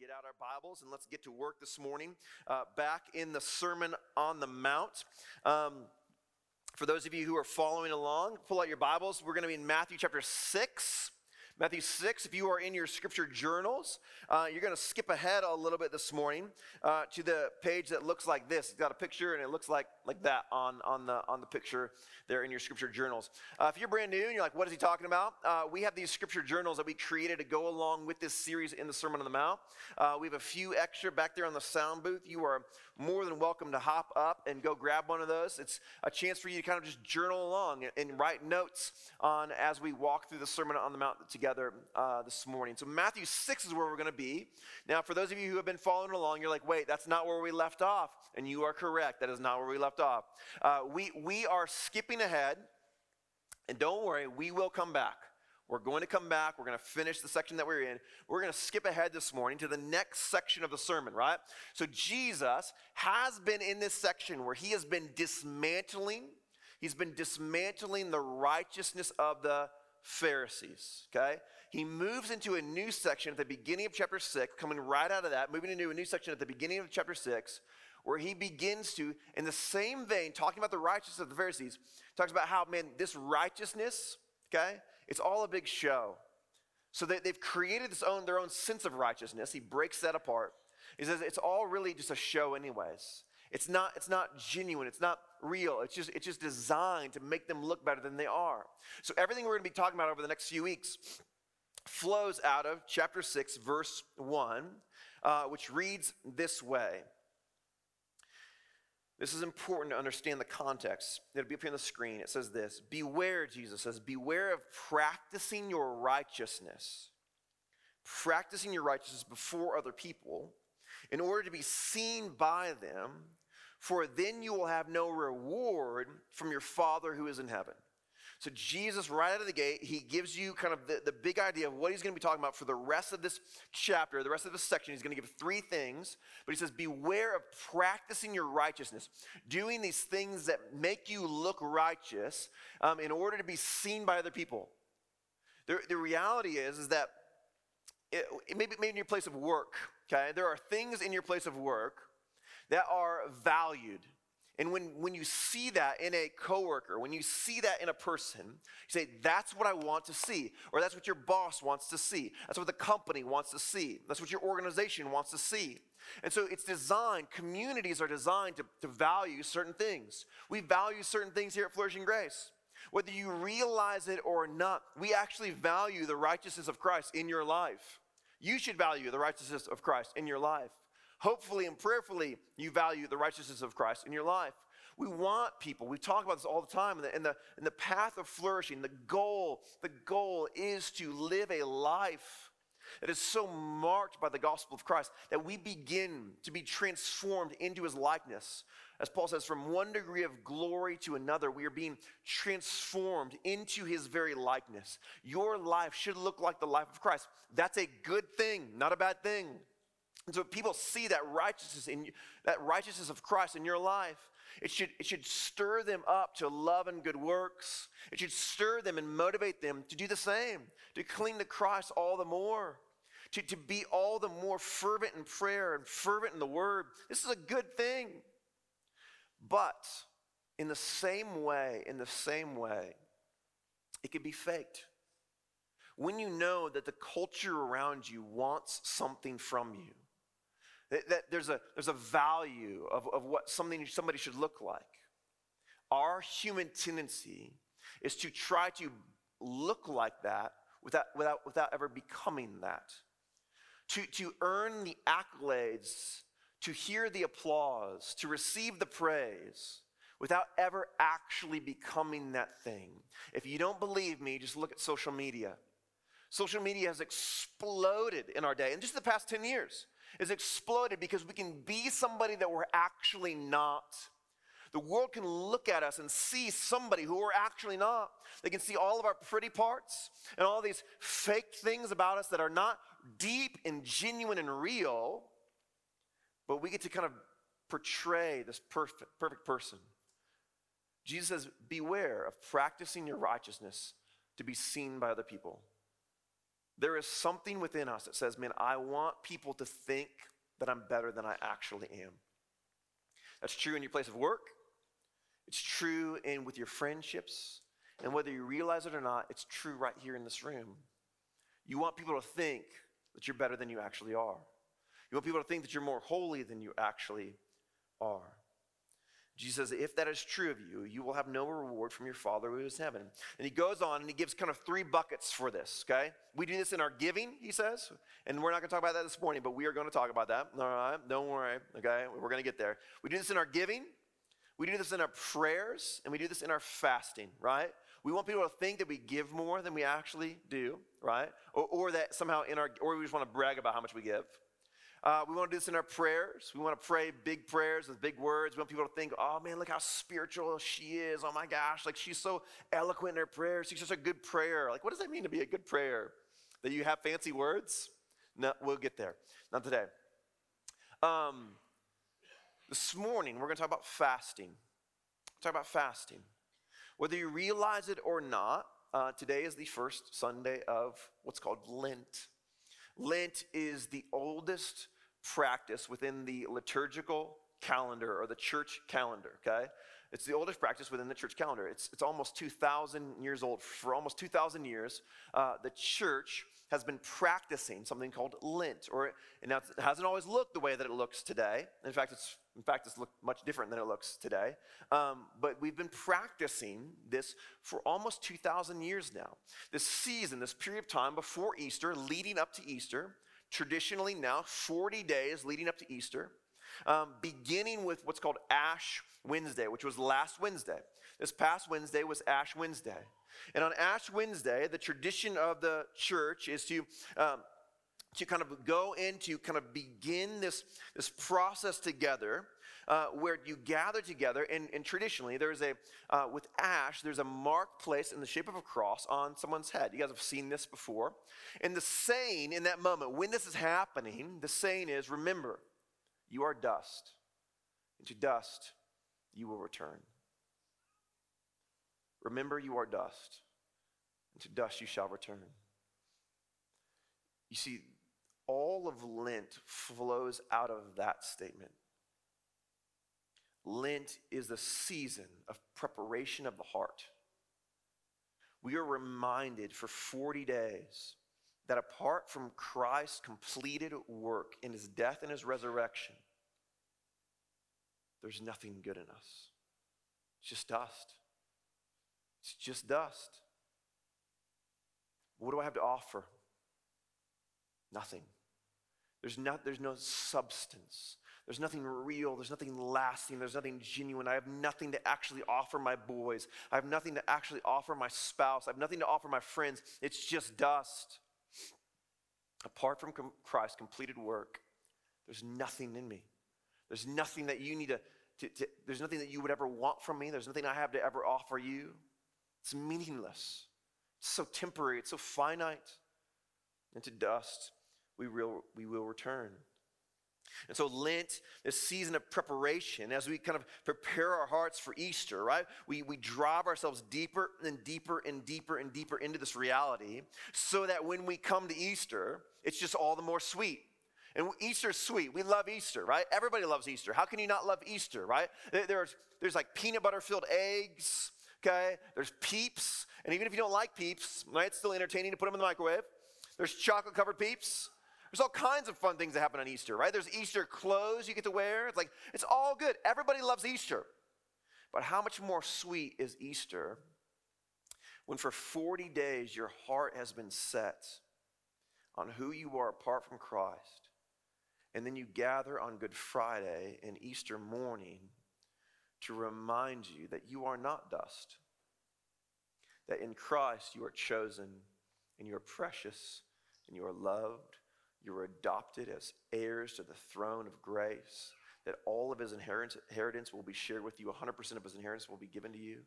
get out our Bibles and let's get to work this morning. Uh, back in the Sermon on the Mount. Um, for those of you who are following along, pull out your Bibles. We're going to be in Matthew chapter 6. Matthew 6, if you are in your scripture journals, uh, you're going to skip ahead a little bit this morning uh, to the page that looks like this. It's got a picture and it looks like, like that on, on, the, on the picture there in your scripture journals. Uh, if you're brand new and you're like, what is he talking about? Uh, we have these scripture journals that we created to go along with this series in the Sermon on the Mount. Uh, we have a few extra back there on the sound booth. You are more than welcome to hop up and go grab one of those. It's a chance for you to kind of just journal along and, and write notes on as we walk through the Sermon on the Mount together together uh, this morning. So, Matthew 6 is where we're going to be. Now, for those of you who have been following along, you're like, wait, that's not where we left off. And you are correct. That is not where we left off. Uh, we, we are skipping ahead. And don't worry, we will come back. We're going to come back. We're going to finish the section that we're in. We're going to skip ahead this morning to the next section of the sermon, right? So, Jesus has been in this section where he has been dismantling, he's been dismantling the righteousness of the Pharisees, okay? He moves into a new section at the beginning of chapter 6, coming right out of that, moving into a new section at the beginning of chapter 6, where he begins to, in the same vein, talking about the righteousness of the Pharisees, talks about how, man, this righteousness, okay, it's all a big show. So they, they've created this own, their own sense of righteousness. He breaks that apart. He says it's all really just a show, anyways. It's not, it's not genuine. It's not real. It's just, it's just designed to make them look better than they are. So everything we're going to be talking about over the next few weeks flows out of chapter 6, verse 1, uh, which reads this way. This is important to understand the context. It'll be up here on the screen. It says this Beware, Jesus says, beware of practicing your righteousness, practicing your righteousness before other people in order to be seen by them for then you will have no reward from your Father who is in heaven. So, Jesus, right out of the gate, he gives you kind of the, the big idea of what he's going to be talking about for the rest of this chapter, the rest of this section. He's going to give three things, but he says, Beware of practicing your righteousness, doing these things that make you look righteous um, in order to be seen by other people. The, the reality is, is that it, maybe, maybe in your place of work, okay, there are things in your place of work that are valued. And when, when you see that in a coworker, when you see that in a person, you say, that's what I want to see. Or that's what your boss wants to see. That's what the company wants to see. That's what your organization wants to see. And so it's designed, communities are designed to, to value certain things. We value certain things here at Flourishing Grace. Whether you realize it or not, we actually value the righteousness of Christ in your life. You should value the righteousness of Christ in your life. Hopefully and prayerfully, you value the righteousness of Christ in your life. We want people, we talk about this all the time, in the, in the, the path of flourishing, the goal, the goal is to live a life that is so marked by the gospel of Christ that we begin to be transformed into his likeness. As Paul says, from one degree of glory to another, we are being transformed into his very likeness. Your life should look like the life of Christ. That's a good thing, not a bad thing. And so people see that righteousness in that righteousness of Christ in your life. It should, it should stir them up to love and good works. It should stir them and motivate them to do the same, to cling to Christ all the more, to, to be all the more fervent in prayer and fervent in the word. This is a good thing. But in the same way, in the same way, it can be faked. When you know that the culture around you wants something from you, that, that there's, a, there's a value of, of what something somebody should look like. Our human tendency is to try to look like that without, without, without ever becoming that. To, to earn the accolades, to hear the applause, to receive the praise without ever actually becoming that thing. If you don't believe me, just look at social media. Social media has exploded in our day, in just the past 10 years is exploded because we can be somebody that we're actually not. The world can look at us and see somebody who we're actually not. They can see all of our pretty parts and all these fake things about us that are not deep and genuine and real, but we get to kind of portray this perfect, perfect person. Jesus says, Beware of practicing your righteousness to be seen by other people. There is something within us that says, man, I want people to think that I'm better than I actually am. That's true in your place of work. It's true in with your friendships. And whether you realize it or not, it's true right here in this room. You want people to think that you're better than you actually are. You want people to think that you're more holy than you actually are. Jesus says, if that is true of you, you will have no reward from your Father who is in heaven. And he goes on and he gives kind of three buckets for this, okay? We do this in our giving, he says. And we're not going to talk about that this morning, but we are going to talk about that. All right, don't worry, okay? We're going to get there. We do this in our giving, we do this in our prayers, and we do this in our fasting, right? We want people to think that we give more than we actually do, right? Or, or that somehow in our, or we just want to brag about how much we give. Uh, we want to do this in our prayers. We want to pray big prayers with big words. We want people to think, oh man, look how spiritual she is. Oh my gosh, like she's so eloquent in her prayers. She's such a good prayer. Like, what does that mean to be a good prayer? That you have fancy words? No, we'll get there. Not today. Um, this morning, we're going to talk about fasting. Talk about fasting. Whether you realize it or not, uh, today is the first Sunday of what's called Lent. Lent is the oldest practice within the liturgical calendar or the church calendar, okay? It's the oldest practice within the church calendar. It's, it's almost 2,000 years old. For almost 2,000 years, uh, the church has been practicing something called Lent. Or, and now it hasn't always looked the way that it looks today. In fact, it's, in fact, it's looked much different than it looks today. Um, but we've been practicing this for almost 2,000 years now. This season, this period of time before Easter, leading up to Easter, traditionally now 40 days leading up to Easter, um, beginning with what's called Ash Wednesday, which was last Wednesday. This past Wednesday was Ash Wednesday. And on Ash Wednesday, the tradition of the church is to um, to kind of go into kind of begin this, this process together uh, where you gather together and, and traditionally there's a uh, with ash there's a mark placed in the shape of a cross on someone's head. You guys have seen this before. And the saying in that moment when this is happening the saying is remember you are dust. And to dust you will return. Remember you are dust. And to dust you shall return. You see all of Lent flows out of that statement. Lent is a season of preparation of the heart. We are reminded for 40 days that apart from Christ's completed work in his death and his resurrection, there's nothing good in us. It's just dust. It's just dust. What do I have to offer? Nothing. There's, not, there's no substance. There's nothing real. There's nothing lasting. There's nothing genuine. I have nothing to actually offer my boys. I have nothing to actually offer my spouse. I have nothing to offer my friends. It's just dust. Apart from Christ's completed work, there's nothing in me. There's nothing that you need to, to, to, there's nothing that you would ever want from me. There's nothing I have to ever offer you. It's meaningless. It's so temporary. It's so finite. Into dust we will, we will return. And so, Lent, this season of preparation, as we kind of prepare our hearts for Easter, right? We, we drive ourselves deeper and deeper and deeper and deeper into this reality so that when we come to Easter, it's just all the more sweet. And Easter's sweet. We love Easter, right? Everybody loves Easter. How can you not love Easter, right? There's, there's like peanut butter filled eggs, okay? There's peeps. And even if you don't like peeps, right, it's still entertaining to put them in the microwave. There's chocolate covered peeps. There's all kinds of fun things that happen on Easter, right? There's Easter clothes you get to wear. It's like, it's all good. Everybody loves Easter. But how much more sweet is Easter when for 40 days your heart has been set on who you are apart from Christ? And then you gather on Good Friday and Easter morning to remind you that you are not dust, that in Christ you are chosen and you are precious and you are loved you are adopted as heirs to the throne of grace, that all of his inheritance will be shared with you, 100% of his inheritance will be given to you.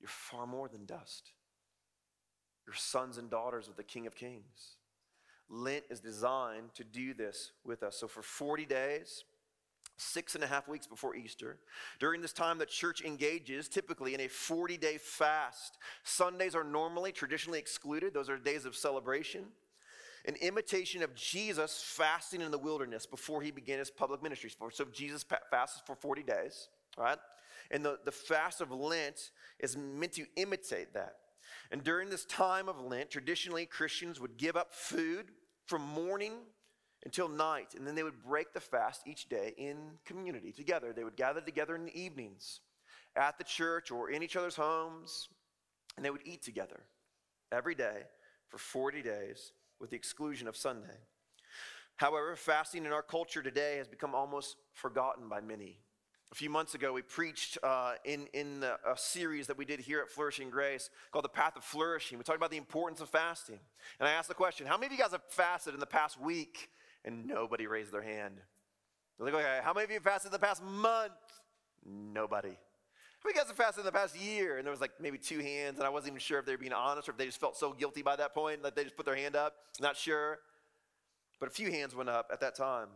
You're far more than dust. You're sons and daughters of the King of Kings. Lent is designed to do this with us. So for 40 days, six and a half weeks before Easter. During this time, the church engages typically in a 40 day fast. Sundays are normally traditionally excluded, those are days of celebration. An imitation of Jesus fasting in the wilderness before he began his public ministry. So Jesus fasted for 40 days, right? And the, the fast of Lent is meant to imitate that. And during this time of Lent, traditionally Christians would give up food from morning until night, and then they would break the fast each day in community together. They would gather together in the evenings at the church or in each other's homes, and they would eat together every day for 40 days with the exclusion of Sunday. However, fasting in our culture today has become almost forgotten by many. A few months ago, we preached uh, in, in a series that we did here at Flourishing Grace called The Path of Flourishing. We talked about the importance of fasting. And I asked the question how many of you guys have fasted in the past week? And nobody raised their hand. They're Like, okay, how many of you have fasted in the past month? Nobody. You guys have fasted in the past year? And there was like maybe two hands, and I wasn't even sure if they were being honest or if they just felt so guilty by that point that they just put their hand up. Not sure. But a few hands went up at that time.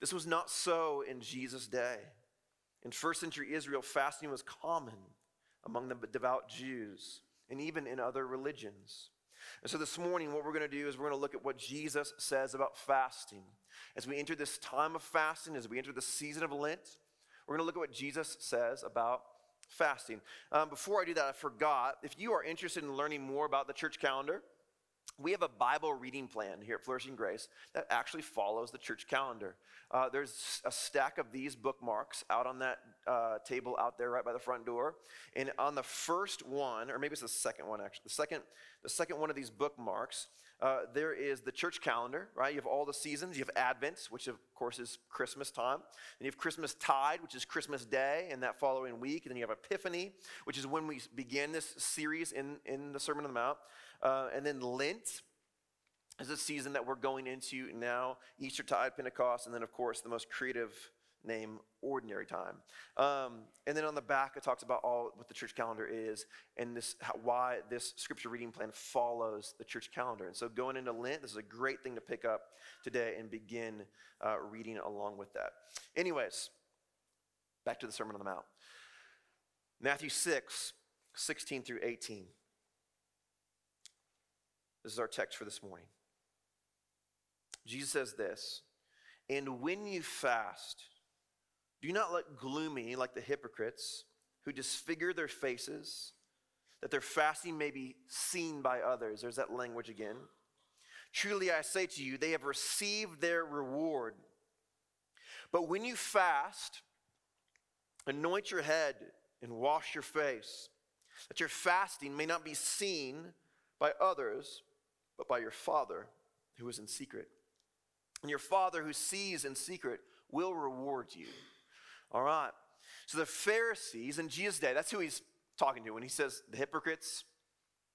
This was not so in Jesus' day. In first century Israel, fasting was common among the devout Jews and even in other religions. And so this morning, what we're going to do is we're going to look at what Jesus says about fasting. As we enter this time of fasting, as we enter the season of Lent, we're going to look at what Jesus says about fasting. Um, before I do that, I forgot if you are interested in learning more about the church calendar, we have a Bible reading plan here at Flourishing Grace that actually follows the church calendar. Uh, there's a stack of these bookmarks out on that uh, table out there right by the front door. And on the first one, or maybe it's the second one actually, the second, the second one of these bookmarks, uh, there is the church calendar, right? You have all the seasons. You have Advent, which of course is Christmas time. And you have Christmas Tide, which is Christmas Day and that following week. And then you have Epiphany, which is when we begin this series in, in the Sermon on the Mount. Uh, and then Lent is a season that we're going into now Easter tide, Pentecost, and then, of course, the most creative name, Ordinary Time. Um, and then on the back, it talks about all what the church calendar is and this how, why this scripture reading plan follows the church calendar. And so, going into Lent, this is a great thing to pick up today and begin uh, reading along with that. Anyways, back to the Sermon on the Mount. Matthew 6, 16 through 18. This is our text for this morning. Jesus says this And when you fast, do not look gloomy like the hypocrites who disfigure their faces, that their fasting may be seen by others. There's that language again. Truly I say to you, they have received their reward. But when you fast, anoint your head and wash your face, that your fasting may not be seen by others, but by your Father who is in secret. And your Father who sees in secret will reward you. All right. So the Pharisees in Jesus' day, that's who he's talking to when he says the hypocrites.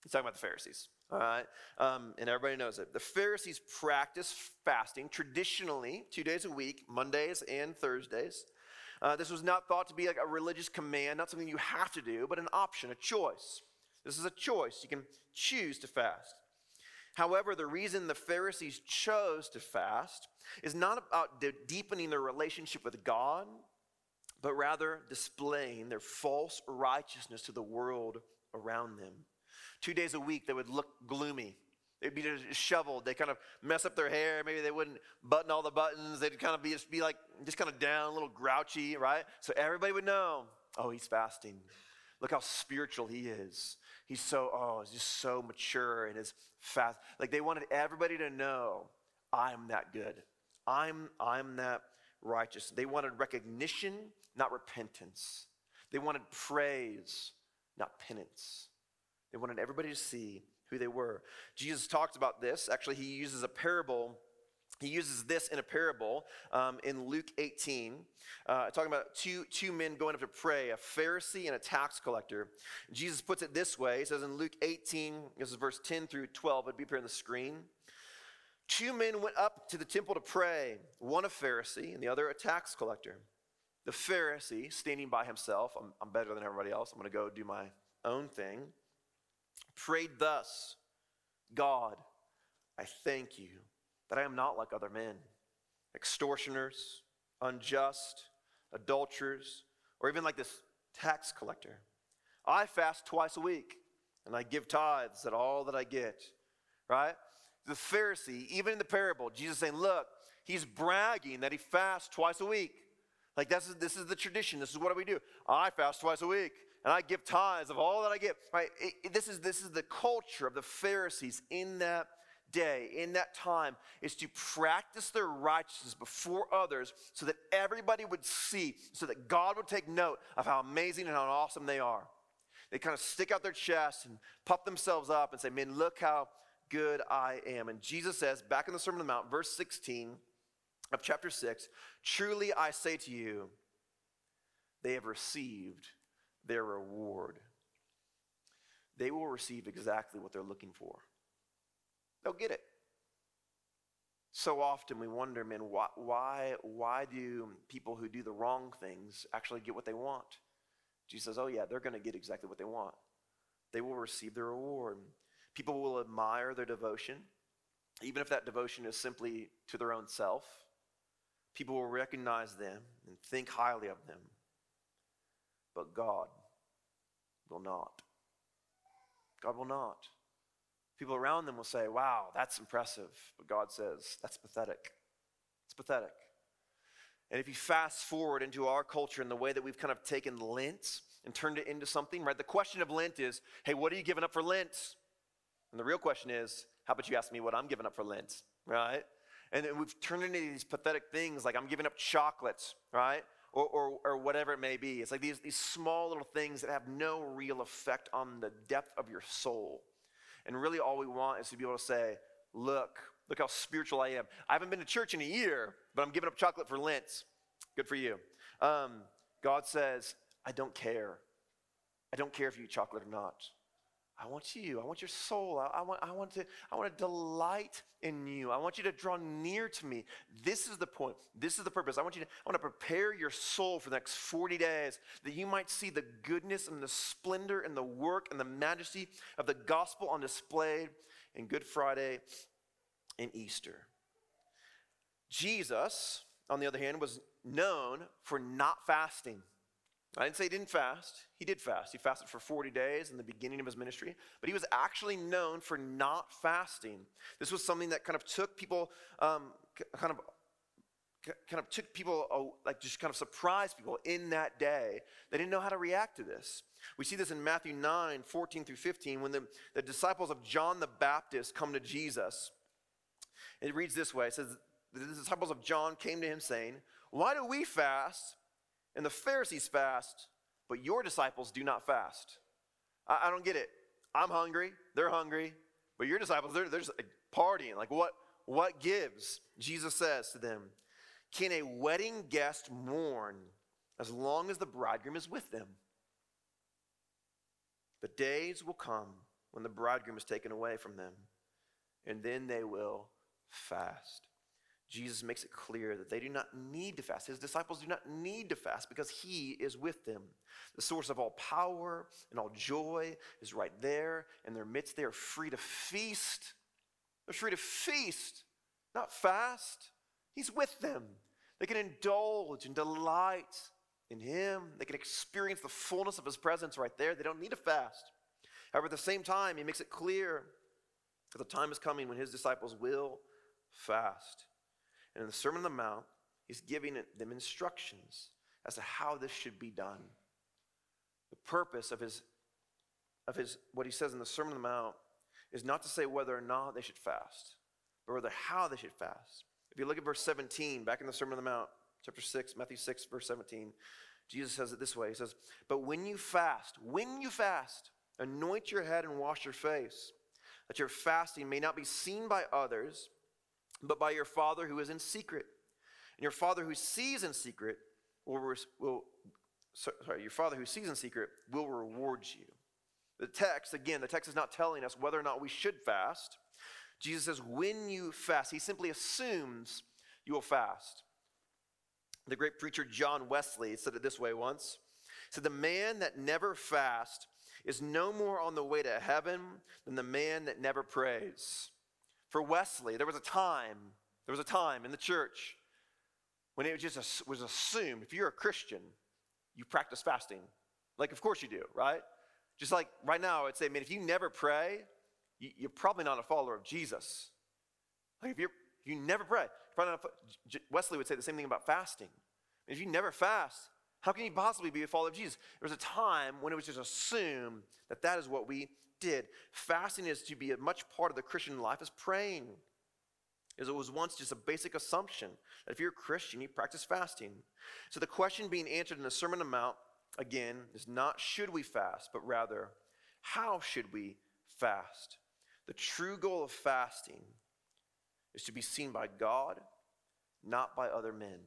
He's talking about the Pharisees. All right. Um, and everybody knows it. The Pharisees practice fasting traditionally two days a week, Mondays and Thursdays. Uh, this was not thought to be like a religious command, not something you have to do, but an option, a choice. This is a choice. You can choose to fast. However, the reason the Pharisees chose to fast is not about de- deepening their relationship with God, but rather displaying their false righteousness to the world around them. Two days a week, they would look gloomy. They'd be disheveled. They kind of mess up their hair. Maybe they wouldn't button all the buttons. They'd kind of be just be like just kind of down, a little grouchy, right? So everybody would know, oh, he's fasting. Look how spiritual he is. He's so, oh, he's just so mature in his fast. Like they wanted everybody to know, I'm that good. I'm, I'm that righteous. They wanted recognition, not repentance. They wanted praise, not penance. They wanted everybody to see who they were. Jesus talks about this. Actually, he uses a parable he uses this in a parable um, in Luke 18, uh, talking about two, two men going up to pray, a Pharisee and a tax collector. Jesus puts it this way He says in Luke 18, this is verse 10 through 12, it'd be up here on the screen. Two men went up to the temple to pray, one a Pharisee and the other a tax collector. The Pharisee, standing by himself, I'm, I'm better than everybody else, I'm going to go do my own thing, prayed thus God, I thank you that I am not like other men, extortioners, unjust, adulterers, or even like this tax collector. I fast twice a week and I give tithes at all that I get, right? the Pharisee, even in the parable, Jesus saying, Look, he's bragging that he fasts twice a week. Like, this is, this is the tradition. This is what we do. I fast twice a week and I give tithes of all that I get. Right? It, it, this, is, this is the culture of the Pharisees in that day, in that time, is to practice their righteousness before others so that everybody would see, so that God would take note of how amazing and how awesome they are. They kind of stick out their chest and puff themselves up and say, Man, look how good I am. And Jesus says, back in the Sermon on the Mount, verse 16 of chapter 6, Truly I say to you, they have received their reward. They will receive exactly what they're looking for. They'll get it. So often we wonder, man, why, why, why do people who do the wrong things actually get what they want? Jesus says, oh, yeah, they're going to get exactly what they want. They will receive their reward. People will admire their devotion, even if that devotion is simply to their own self. People will recognize them and think highly of them. But God will not. God will not. People around them will say, wow, that's impressive. But God says, that's pathetic. It's pathetic. And if you fast forward into our culture and the way that we've kind of taken Lent and turned it into something, right? The question of Lent is, hey, what are you giving up for Lent? And the real question is, how about you ask me what I'm giving up for Lent, right? And we've turned into these pathetic things like I'm giving up chocolates, right? Or, or, or, whatever it may be. It's like these, these small little things that have no real effect on the depth of your soul. And really, all we want is to be able to say, Look, look how spiritual I am. I haven't been to church in a year, but I'm giving up chocolate for Lent. Good for you. Um, God says, I don't care. I don't care if you eat chocolate or not. I want you. I want your soul. I, I, want, I, want to, I want to delight in you. I want you to draw near to me. This is the point. This is the purpose. I want you to, I want to prepare your soul for the next 40 days that you might see the goodness and the splendor and the work and the majesty of the gospel on display in Good Friday and Easter. Jesus, on the other hand, was known for not fasting. I didn't say he didn't fast. He did fast. He fasted for 40 days in the beginning of his ministry, but he was actually known for not fasting. This was something that kind of took people, um, kind of kind of took people like just kind of surprised people in that day they didn't know how to react to this we see this in matthew 9 14 through 15 when the, the disciples of john the baptist come to jesus it reads this way it says the disciples of john came to him saying why do we fast and the Pharisees fast, but your disciples do not fast. I, I don't get it. I'm hungry, they're hungry, but your disciples, they're, they're just partying. Like, what, what gives? Jesus says to them, Can a wedding guest mourn as long as the bridegroom is with them? The days will come when the bridegroom is taken away from them, and then they will fast. Jesus makes it clear that they do not need to fast. His disciples do not need to fast because he is with them. The source of all power and all joy is right there in their midst. They are free to feast. They're free to feast, not fast. He's with them. They can indulge and delight in him. They can experience the fullness of his presence right there. They don't need to fast. However, at the same time, he makes it clear that the time is coming when his disciples will fast. And in the Sermon on the Mount, he's giving them instructions as to how this should be done. The purpose of his, of his what he says in the Sermon on the Mount is not to say whether or not they should fast, but rather how they should fast. If you look at verse 17, back in the Sermon on the Mount, chapter 6, Matthew 6, verse 17, Jesus says it this way He says, But when you fast, when you fast, anoint your head and wash your face, that your fasting may not be seen by others but by your Father who is in secret. And your Father who sees in secret will, will sorry, your Father who sees in secret will reward you. The text, again, the text is not telling us whether or not we should fast. Jesus says, when you fast, he simply assumes you will fast. The great preacher John Wesley said it this way once. He said, The man that never fasts is no more on the way to heaven than the man that never prays. For Wesley, there was a time, there was a time in the church when it was just was assumed if you're a Christian, you practice fasting. Like, of course you do, right? Just like right now, I'd say, man, if you never pray, you, you're probably not a follower of Jesus. Like if you're you never pray, not, Wesley would say the same thing about fasting. If you never fast, how can you possibly be a follower of Jesus? There was a time when it was just assumed that that is what we Fasting is to be a much part of the Christian life as praying. As it was once just a basic assumption that if you're a Christian, you practice fasting. So the question being answered in the Sermon on the Mount, again, is not should we fast, but rather, how should we fast? The true goal of fasting is to be seen by God, not by other men.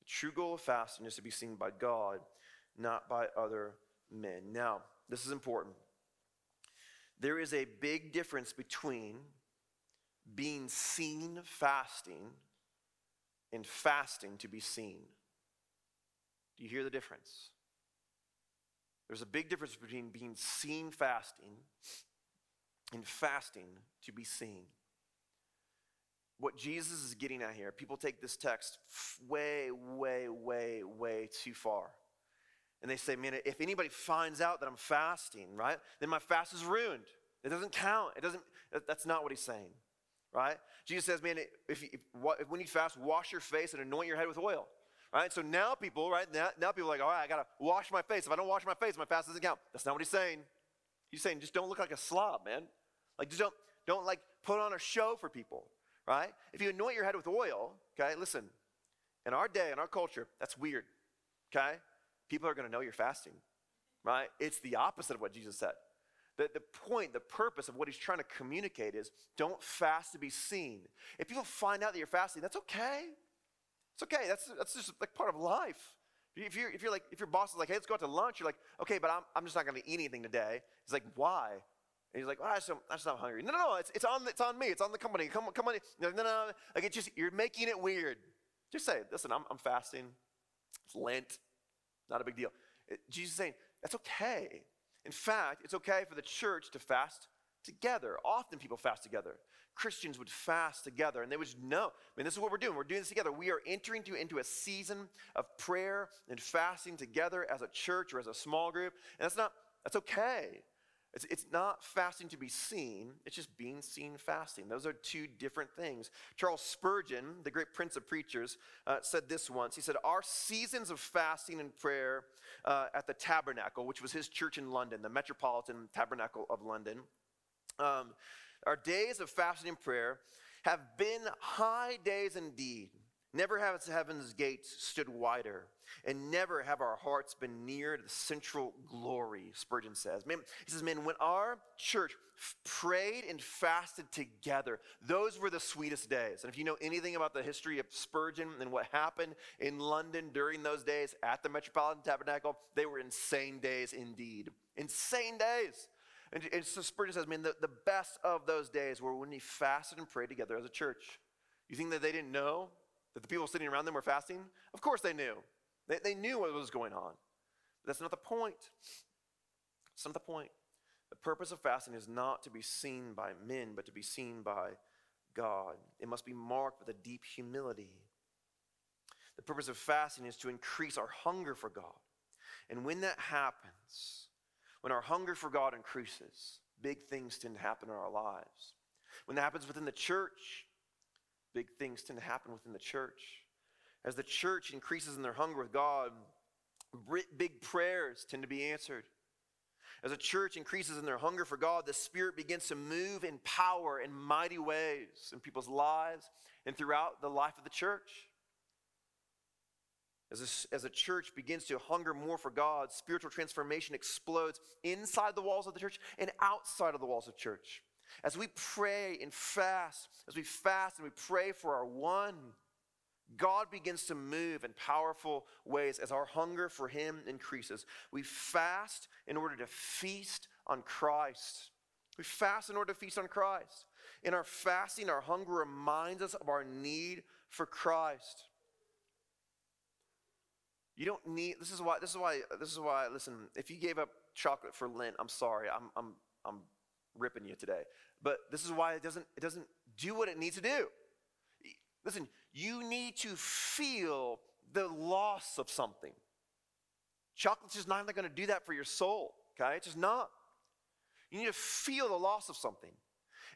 The true goal of fasting is to be seen by God, not by other men. Now, this is important. There is a big difference between being seen fasting and fasting to be seen. Do you hear the difference? There's a big difference between being seen fasting and fasting to be seen. What Jesus is getting at here, people take this text way, way, way, way too far. And they say, man, if anybody finds out that I'm fasting, right, then my fast is ruined. It doesn't count. It doesn't, that's not what he's saying, right? Jesus says, man, if, if, if when you fast, wash your face and anoint your head with oil. Right? So now people, right? Now, now people are like, all right, I got to wash my face. If I don't wash my face, my fast doesn't count. That's not what he's saying. He's saying just don't look like a slob, man. Like just don't, don't like put on a show for people, right? If you anoint your head with oil, okay, listen, in our day, in our culture, that's weird, okay? People are going to know you're fasting, right? It's the opposite of what Jesus said. The, the point, the purpose of what he's trying to communicate is don't fast to be seen. If people find out that you're fasting, that's okay. It's okay. That's, that's just like part of life. If you're, if you're like, if your boss is like, hey, let's go out to lunch, you're like, okay, but I'm, I'm just not going to eat anything today. He's like, why? And he's like, well, I just, I'm just not hungry. No, no, no, it's, it's, on, it's on me. It's on the company. Come, come on. No, no, no. Like, it's just, you're making it weird. Just say, listen, I'm, I'm fasting. It's Lent. Not a big deal. Jesus is saying, that's okay. In fact, it's okay for the church to fast together. Often people fast together. Christians would fast together and they would know, I mean, this is what we're doing. We're doing this together. We are entering to, into a season of prayer and fasting together as a church or as a small group. And that's not, that's okay. It's, it's not fasting to be seen, it's just being seen fasting. Those are two different things. Charles Spurgeon, the great prince of preachers, uh, said this once. He said, Our seasons of fasting and prayer uh, at the Tabernacle, which was his church in London, the Metropolitan Tabernacle of London, um, our days of fasting and prayer have been high days indeed. Never have heaven's gates stood wider, and never have our hearts been near the central glory, Spurgeon says. Man, he says, man, when our church prayed and fasted together, those were the sweetest days. And if you know anything about the history of Spurgeon and what happened in London during those days at the Metropolitan Tabernacle, they were insane days indeed. Insane days. And, and so Spurgeon says, man, the, the best of those days were when we fasted and prayed together as a church. You think that they didn't know that the people sitting around them were fasting? Of course they knew. They, they knew what was going on. But that's not the point. That's not the point. The purpose of fasting is not to be seen by men, but to be seen by God. It must be marked with a deep humility. The purpose of fasting is to increase our hunger for God. And when that happens, when our hunger for God increases, big things tend to happen in our lives. When that happens within the church, big things tend to happen within the church. As the church increases in their hunger with God, big prayers tend to be answered. As a church increases in their hunger for God, the Spirit begins to move in power in mighty ways in people's lives and throughout the life of the church. As a, as a church begins to hunger more for God, spiritual transformation explodes inside the walls of the church and outside of the walls of church. As we pray and fast, as we fast and we pray for our one, God begins to move in powerful ways as our hunger for Him increases. We fast in order to feast on Christ. We fast in order to feast on Christ. In our fasting, our hunger reminds us of our need for Christ. You don't need this is why this is why this is why listen, if you gave up chocolate for Lent, I'm sorry. I'm I'm I'm ripping you today. But this is why it doesn't it doesn't do what it needs to do. Listen, you need to feel the loss of something. Chocolate's just not going to do that for your soul, okay? It's just not. You need to feel the loss of something.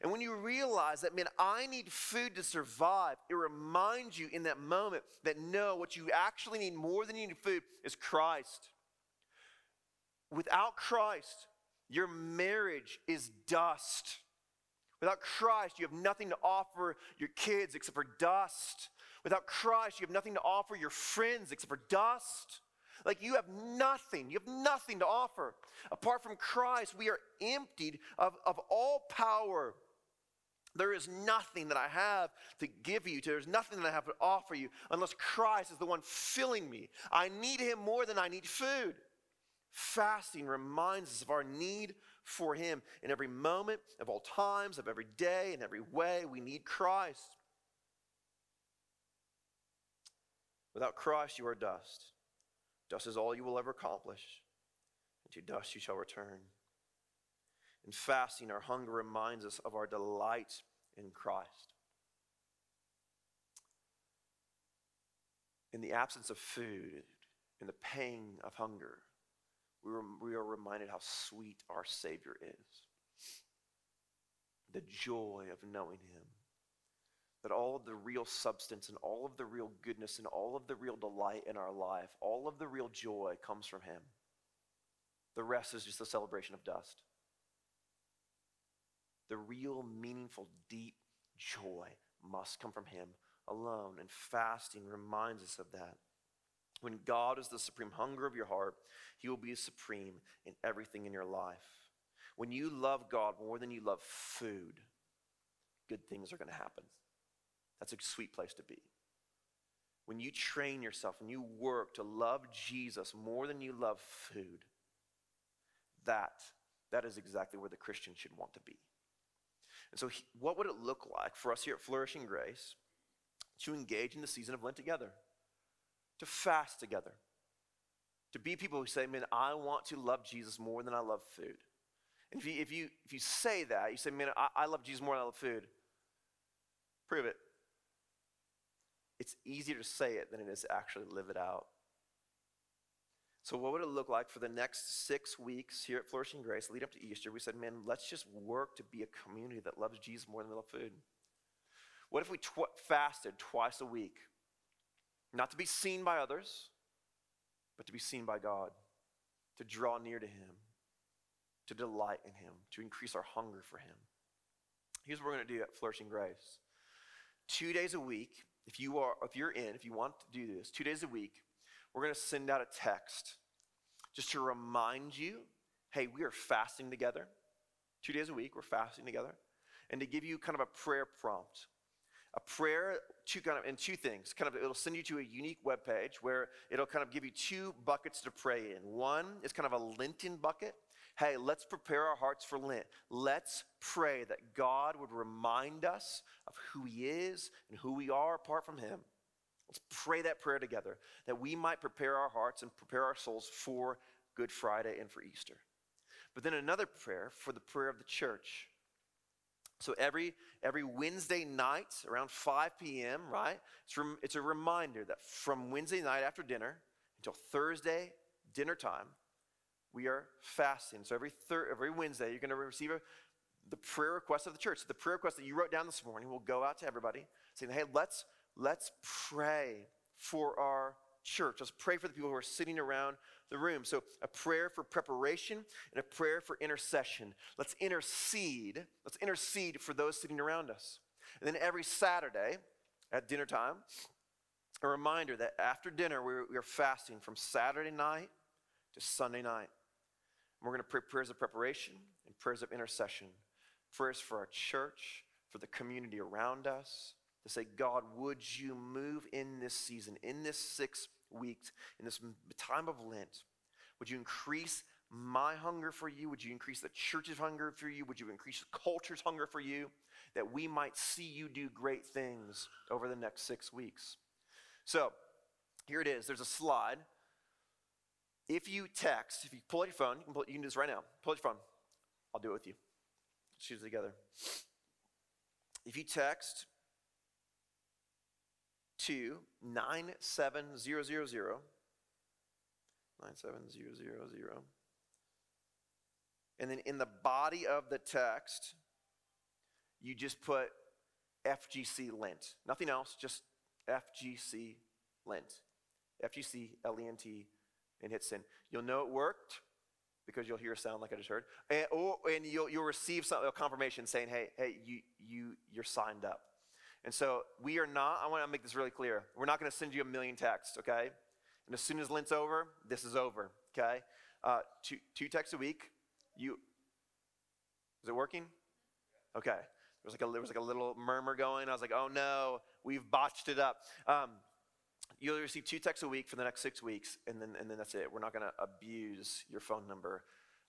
And when you realize that, man, I need food to survive, it reminds you in that moment that no, what you actually need more than you need food is Christ. Without Christ, your marriage is dust. Without Christ, you have nothing to offer your kids except for dust. Without Christ, you have nothing to offer your friends except for dust. Like you have nothing. You have nothing to offer. Apart from Christ, we are emptied of, of all power. There is nothing that I have to give you. There's nothing that I have to offer you unless Christ is the one filling me. I need Him more than I need food. Fasting reminds us of our need for Him in every moment of all times, of every day, in every way. We need Christ. Without Christ, you are dust. Dust is all you will ever accomplish, and to dust you shall return. In fasting, our hunger reminds us of our delight in Christ. In the absence of food, in the pang of hunger, we, we are reminded how sweet our Savior is. The joy of knowing Him that all of the real substance and all of the real goodness and all of the real delight in our life, all of the real joy comes from Him. The rest is just a celebration of dust. The real, meaningful, deep joy must come from Him alone, and fasting reminds us of that. When God is the supreme hunger of your heart, He will be supreme in everything in your life. When you love God more than you love food, good things are going to happen. That's a sweet place to be. When you train yourself and you work to love Jesus more than you love food, that, that is exactly where the Christian should want to be. And so, he, what would it look like for us here at Flourishing Grace to engage in the season of Lent together, to fast together, to be people who say, Man, I want to love Jesus more than I love food? And if you, if you, if you say that, you say, Man, I, I love Jesus more than I love food, prove it it's easier to say it than it is to actually live it out. So, what would it look like for the next six weeks here at Flourishing Grace, lead up to Easter? We said, man, let's just work to be a community that loves Jesus more than we love food. What if we tw- fasted twice a week? Not to be seen by others, but to be seen by God, to draw near to Him, to delight in Him, to increase our hunger for Him. Here's what we're going to do at Flourishing Grace two days a week, if you are if you're in, if you want to do this, two days a week, we're going to send out a text just to remind you, hey, we are fasting together. Two days a week, we're fasting together. And to give you kind of a prayer prompt. A prayer two kind of and two things. Kind of it'll send you to a unique web page where it'll kind of give you two buckets to pray in. One is kind of a Lenten bucket, hey, let's prepare our hearts for Lent. Let's pray that God would remind us of who He is and who we are apart from Him. Let's pray that prayer together that we might prepare our hearts and prepare our souls for Good Friday and for Easter. But then another prayer for the prayer of the church. So every every Wednesday night around 5 p.m., right? It's, rem, it's a reminder that from Wednesday night after dinner until Thursday dinner time, we are fasting. So every thir- every Wednesday, you're going to receive a, the prayer request of the church. The prayer request that you wrote down this morning will go out to everybody, saying, "Hey, let's let's pray for our church. Let's pray for the people who are sitting around the room." So a prayer for preparation and a prayer for intercession. Let's intercede. Let's intercede for those sitting around us. And then every Saturday at dinner time, a reminder that after dinner we are fasting from Saturday night to Sunday night. And We're going to pray prayers of preparation and prayers of intercession, prayers for our church, for the community around us, to say, God, would you move in this season, in this six weeks, in this time of Lent? Would you increase my hunger for you? Would you increase the church's hunger for you? Would you increase the culture's hunger for you? That we might see you do great things over the next six weeks. So, here it is. There's a slide if you text, if you pull out your phone, you can, pull, you can do this right now. Pull out your phone. I'll do it with you. Let's choose together. If you text to 97000, 97000, and then in the body of the text, you just put FGC Lent. Nothing else, just FGC Lent. FGC L E N T and hit send. You'll know it worked because you'll hear a sound like I just heard, and, or, and you'll, you'll receive some, a confirmation saying, "Hey, hey, you you you're signed up." And so we are not. I want to make this really clear. We're not going to send you a million texts, okay? And as soon as Lent's over, this is over, okay? Uh, two two texts a week. You is it working? Okay. There was like a there was like a little murmur going. I was like, "Oh no, we've botched it up." Um, You'll receive two texts a week for the next six weeks, and then, and then that's it. We're not going to abuse your phone number.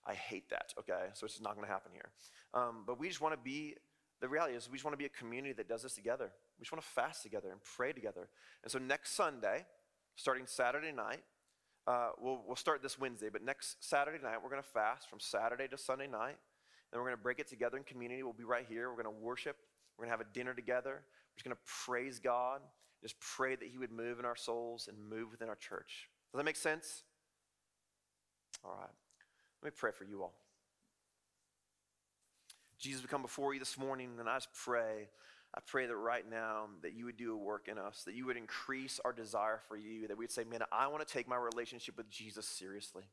I hate that, okay? So it's not going to happen here. Um, but we just want to be, the reality is, we just want to be a community that does this together. We just want to fast together and pray together. And so next Sunday, starting Saturday night, uh, we'll, we'll start this Wednesday, but next Saturday night, we're going to fast from Saturday to Sunday night. And we're going to break it together in community. We'll be right here. We're going to worship. We're going to have a dinner together. We're just going to praise God. Just pray that He would move in our souls and move within our church. Does that make sense? All right. Let me pray for you all. Jesus, we come before you this morning, and I just pray. I pray that right now that you would do a work in us, that you would increase our desire for you, that we'd say, man, I want to take my relationship with Jesus seriously.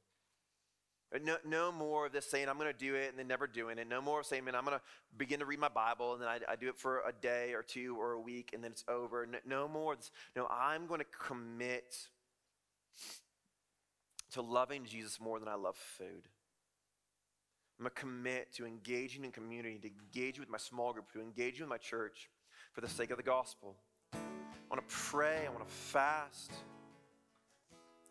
No, no more of this saying, I'm going to do it and then never doing it. No more of saying, man, I'm going to begin to read my Bible and then I, I, do it for a day or two or a week and then it's over. No, no more. No, I'm going to commit to loving Jesus more than I love food. I'm going to commit to engaging in community, to engage with my small group, to engage with my church for the sake of the gospel. I want to pray. I want to fast.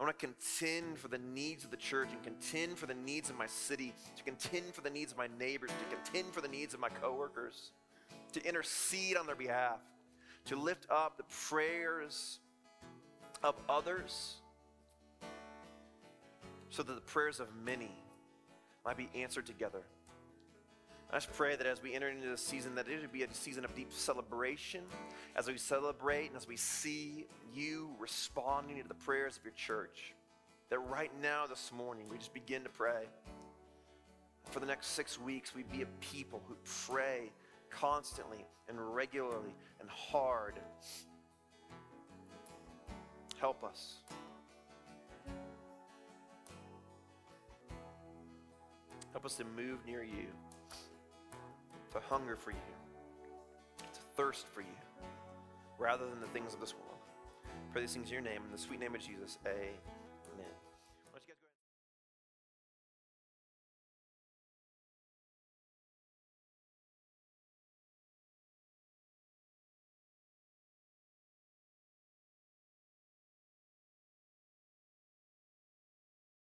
I want to contend for the needs of the church and contend for the needs of my city, to contend for the needs of my neighbors, to contend for the needs of my coworkers, to intercede on their behalf, to lift up the prayers of others so that the prayers of many might be answered together. I just pray that as we enter into this season, that it would be a season of deep celebration as we celebrate and as we see you responding to the prayers of your church. That right now, this morning, we just begin to pray. For the next six weeks, we be a people who pray constantly and regularly and hard. Help us. Help us to move near you to hunger for you, to thirst for you, rather than the things of this world. Pray these things in your name, in the sweet name of Jesus. Amen.